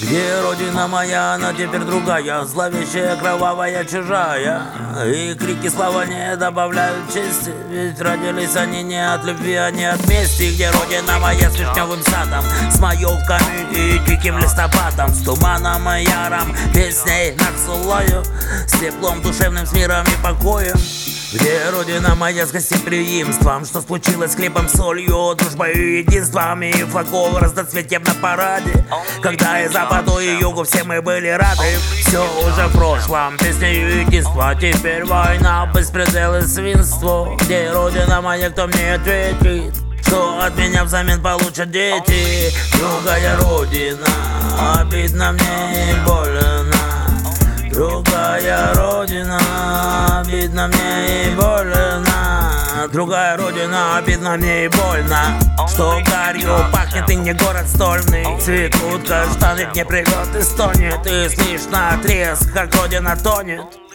Где родина моя, она теперь другая. Зловещая, кровавая, чужая. И крики слова не добавляют чести. Ведь родились они не от любви, а не от мести. Где родина моя с вишневым садом С маевками и диким листопадом. С туманом и яром, песней над Сулою С теплом душевным, с миром и покоем где родина моя с гостеприимством? Что случилось с хлебом, солью, дружбой и единством? И флагов разноцветьем на параде. Когда и западу, и югу все мы были рады Все уже в прошлом, песня и единство Теперь война, беспредел и свинство. Где родина моя, кто мне ответит? Что от меня взамен получат дети? Другая родина, обидно мне и больно. Другая родина, обидно мне и больно. Другая родина, обидно мне и больно. Что гарью пахнет и не город стольный. Цветут каштаны, не привет и стонет. И слышно треск, как родина тонет